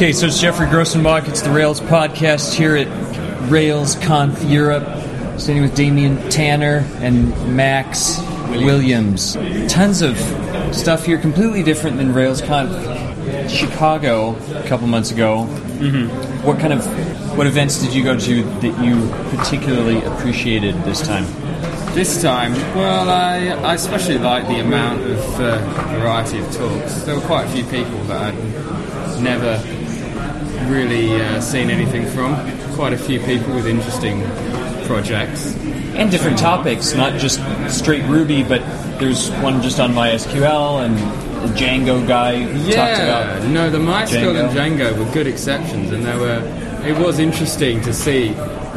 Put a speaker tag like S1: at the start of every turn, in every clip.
S1: Okay, so it's Geoffrey Grosenbach. It's the Rails podcast here at Rails Conf Europe. Standing with Damien Tanner and Max Williams. Tons of stuff here, completely different than Rails Conf Chicago a couple months ago. Mm-hmm. What kind of what events did you go to that you particularly appreciated this time?
S2: This time, well, I, I especially liked the amount of uh, variety of talks. There were quite a few people that I'd never really uh, seen anything from. Quite a few people with interesting projects.
S1: And different topics, not just straight Ruby, but there's one just on MySQL and the Django guy talked about.
S2: no, the MySQL
S1: Django.
S2: and Django were good exceptions, and there were. It was interesting to see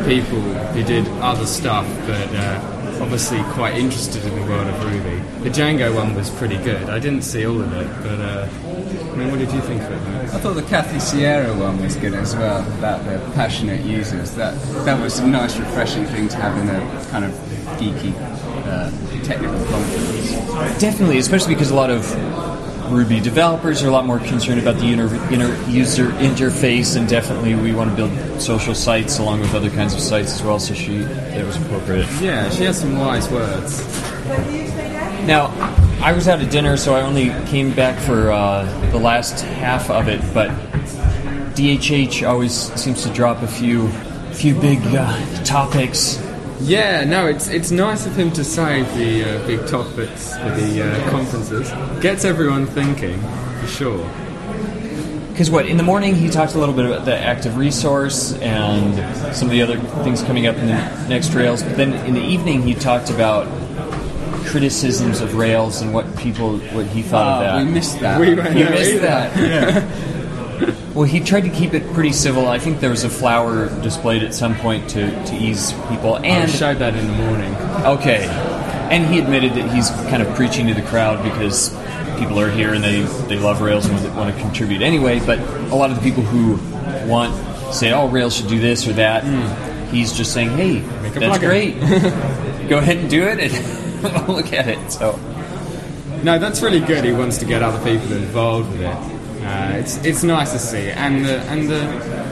S2: people who did other stuff, but uh, obviously quite interested in the world of Ruby. The Django one was pretty good. I didn't see all of it, but uh, I mean, what did you think of it? Max?
S3: I thought the Kathy Sierra one was good as well, about the passionate users. That that was a nice, refreshing thing to have in a kind of geeky uh, technical conference.
S1: Definitely, especially because a lot of Ruby developers are a lot more concerned about the inter, inter, user interface, and definitely we want to build social sites along with other kinds of sites as well. So she, it was appropriate.
S2: Yeah, she has some wise words.
S1: Now, I was out at dinner, so I only came back for uh, the last half of it. But DHH always seems to drop a few, few big uh, topics.
S2: Yeah, no, it's it's nice of him to save the uh, big topics for the uh, conferences. Gets everyone thinking, for sure.
S1: Because what in the morning he talked a little bit about the active resource and some of the other things coming up in the next Rails, but then in the evening he talked about criticisms of Rails and what people what he thought
S3: Oh,
S1: of that.
S3: we missed that.
S2: We went
S1: You missed
S2: either.
S1: that. Well, he tried to keep it pretty civil. I think there was a flower displayed at some point to, to ease people.
S2: And I
S1: And
S2: showed that in the morning.
S1: okay, and he admitted that he's kind of preaching to the crowd because people are here and they, they love Rails and want to, want to contribute anyway. But a lot of the people who want say, "Oh, Rails should do this or that," hmm. he's just saying, "Hey,
S2: Make a
S1: that's
S2: plugin."
S1: great. Go ahead and do it and look at it." So.
S2: No, that's really good. He wants to get other people involved with it. Uh, it's it's nice to see, and the and the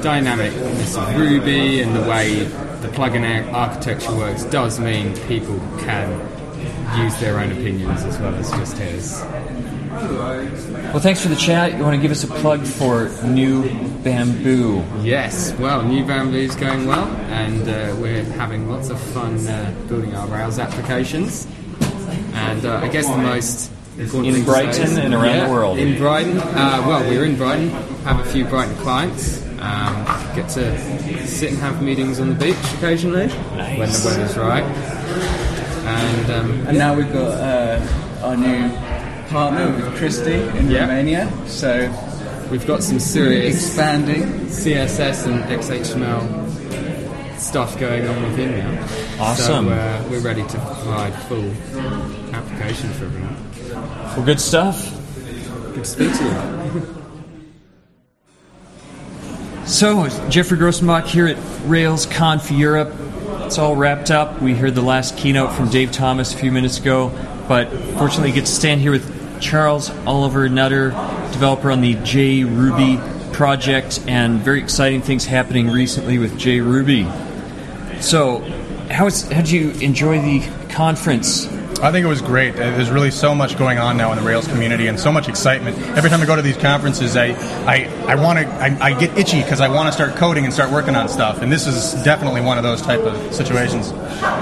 S2: dynamicness of Ruby and the way the plugin ar- architecture works does mean people can use their own opinions as well as just his.
S1: Well, thanks for the chat. You want to give us a plug for New Bamboo?
S2: Yes, well, New Bamboo's going well, and uh, we're having lots of fun uh, building our Rails applications. And uh, I guess the most important
S1: In
S2: thing
S1: Brighton
S2: is-
S1: and around the world.
S2: In Brighton, uh, well, we're in Brighton, have a few Brighton clients, um, get to sit and have meetings on the beach occasionally when the weather's right. And um,
S3: And now we've got uh, our new partner with Christy in
S2: Yeah.
S3: Romania. So
S2: we've got some serious
S3: expanding.
S2: CSS and XHTML stuff going on with him now.
S1: Awesome.
S2: So uh, we're ready to provide full application for everyone.
S1: Well, good stuff.
S2: Good to speak to you.
S1: So, Geoffrey Grosenbach here at Rails Conf Europe. It's all wrapped up. We heard the last keynote from Dave Thomas a few minutes ago, but fortunately, get to stand here with Charles Oliver Nutter, developer on the JRuby project, and very exciting things happening recently with JRuby. So, how did you enjoy the conference?
S4: I think it was great. Uh, There's really so much going on now in the Rails community and so much excitement. Every time I go to these conferences, I I, I want to I, I get itchy because I want to start coding and start working on stuff. And this is definitely one of those type of situations.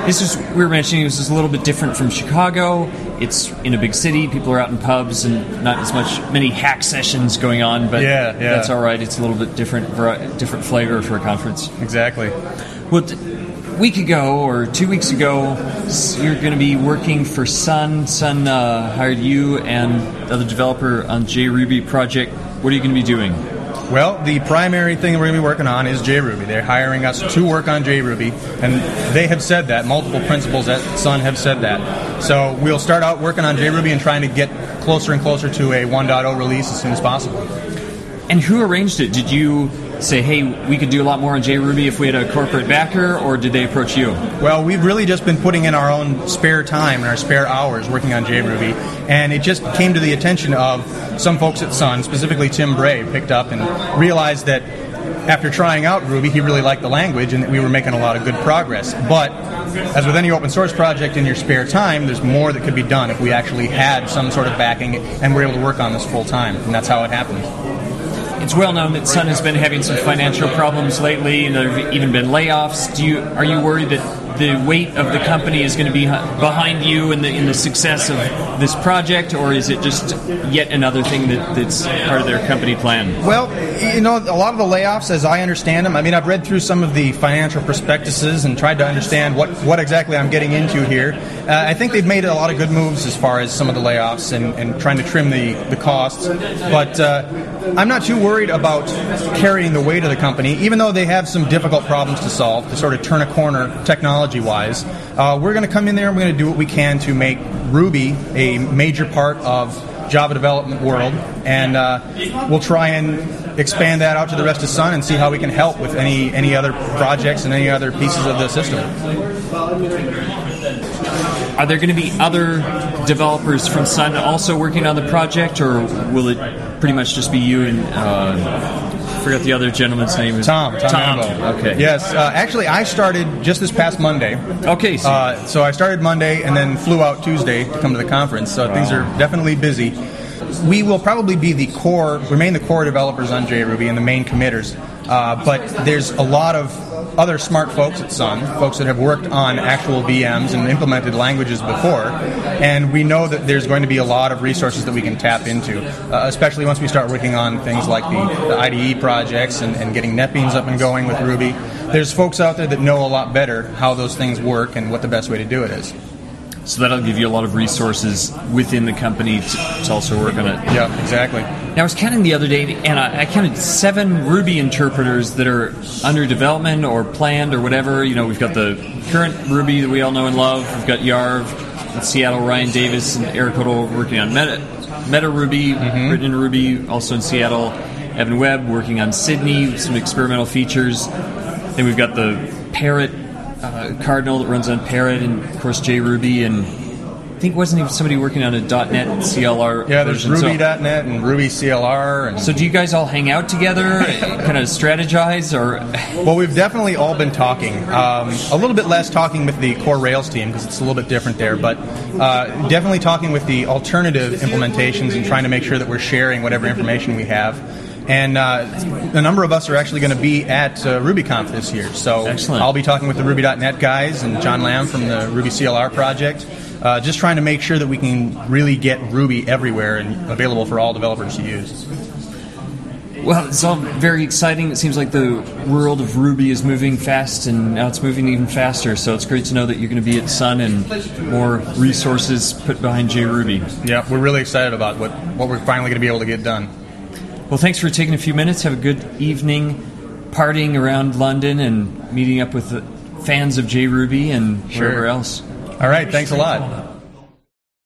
S1: This is we were mentioning this is a little bit different from Chicago. It's in a big city. People are out in pubs and not as much many hack sessions going on. But
S4: Yeah, yeah.
S1: that's all right. It's a little bit different, different flavor for a conference.
S4: Exactly.
S1: Well, week ago or two weeks ago, you're going to be working for Sun. Sun uh, hired you and the other developer on JRuby project. What are you going to be doing?
S4: Well, the primary thing we're going to be working on is JRuby. They're hiring us to work on JRuby, and they have said that. Multiple principals at Sun have said that. So we'll start out working on JRuby and trying to get closer and closer to a 1.0 release as soon as possible.
S1: And who arranged it? Did you say, "Hey, we could do a lot more on JRuby if we had a corporate backer," or did they approach you?
S4: Well, we've really just been putting in our own spare time and our spare hours working on JRuby, and it just came to the attention of some folks at Sun, specifically Tim Bray, picked up and realized that after trying out Ruby, he really liked the language and that we were making a lot of good progress. But as with any open source project in your spare time, there's more that could be done if we actually had some sort of backing and were able to work on this full time. And that's how it happened.
S1: It's well known that Sun has been having some financial problems lately, and there have even been layoffs. Do you are you worried that the weight of the company is going to be behind you in the in the success of this project, or is it just yet another thing that, that's part of their company plan?
S4: Well, you know, a lot of the layoffs, as I understand them, I mean, I've read through some of the financial prospectuses and tried to understand what, what exactly I'm getting into here. Uh, I think they've made a lot of good moves as far as some of the layoffs and, and trying to trim the, the costs. But uh, I'm not too worried about carrying the weight of the company, even though they have some difficult problems to solve to sort of turn a corner technology wise. Uh, we're going to come in there and we're going to do what we can to make Ruby a major part of Java development world, and uh, we'll try and expand that out to the rest of Sun and see how we can help with any any other projects and any other pieces of the system.
S1: Are there going to be other developers from Sun also working on the project, or will it pretty much just be you and uh, forget the other gentleman's name.
S4: Tom.
S1: Tom.
S4: Tom.
S1: Okay.
S4: Yes. Uh, actually, I started just this past Monday.
S1: Okay. So.
S4: Uh, so I started Monday and then flew out Tuesday to come to the conference. So wow. things are definitely busy. We will probably be the core, remain the core developers on JRuby and the main committers. Uh, but there's a lot of other smart folks at Sun, folks that have worked on actual VMs and implemented languages before, and we know that there's going to be a lot of resources that we can tap into, uh, especially once we start working on things like the, the IDE projects and, and getting NetBeans up and going with Ruby. There's folks out there that know a lot better how those things work and what the best way to do it is.
S1: So that'll give you a lot of resources within the company to, to also work on it.
S4: Yeah, exactly.
S1: Now, I was counting the other day, and I, I, counted seven Ruby interpreters that are under development or planned or whatever. You know, we've got the current Ruby that we all know and love. We've got YARV in Seattle, Ryan Davis and Eric Hodel working on Meta, Meta Ruby, mm-hmm. written in Ruby, also in Seattle. Evan Webb working on Sydney, some experimental features. Then we've got the Parrot uh, Cardinal that runs on Parrot, and of course JRuby, and I think wasn't even somebody working on a .NET CLR.
S4: Yeah, there's
S1: version,
S4: Ruby.NET so. and Ruby CLR. And
S1: so, do you guys all hang out together, kind of strategize, or?
S4: Well, we've definitely all been talking. Um, a little bit less talking with the core Rails team because it's a little bit different there, but uh, definitely talking with the alternative implementations and trying to make sure that we're sharing whatever information we have and uh, a number of us are actually going to be at uh, RubyConf this year. So
S1: Excellent.
S4: I'll be talking with the Ruby.net guys and John Lam from the Ruby CLR project, uh, just trying to make sure that we can really get Ruby everywhere and available for all developers to use.
S1: Well, it's all very exciting. It seems like the world of Ruby is moving fast, and now it's moving even faster. So it's great to know that you're going to be at Sun and more resources put behind JRuby.
S4: Yeah, we're really excited about what, what we're finally going to be able to get done.
S1: Well, thanks for taking a few minutes. Have a good evening partying around London and meeting up with fans of JRuby and
S4: sure.
S1: wherever else.
S4: All right, thanks a lot.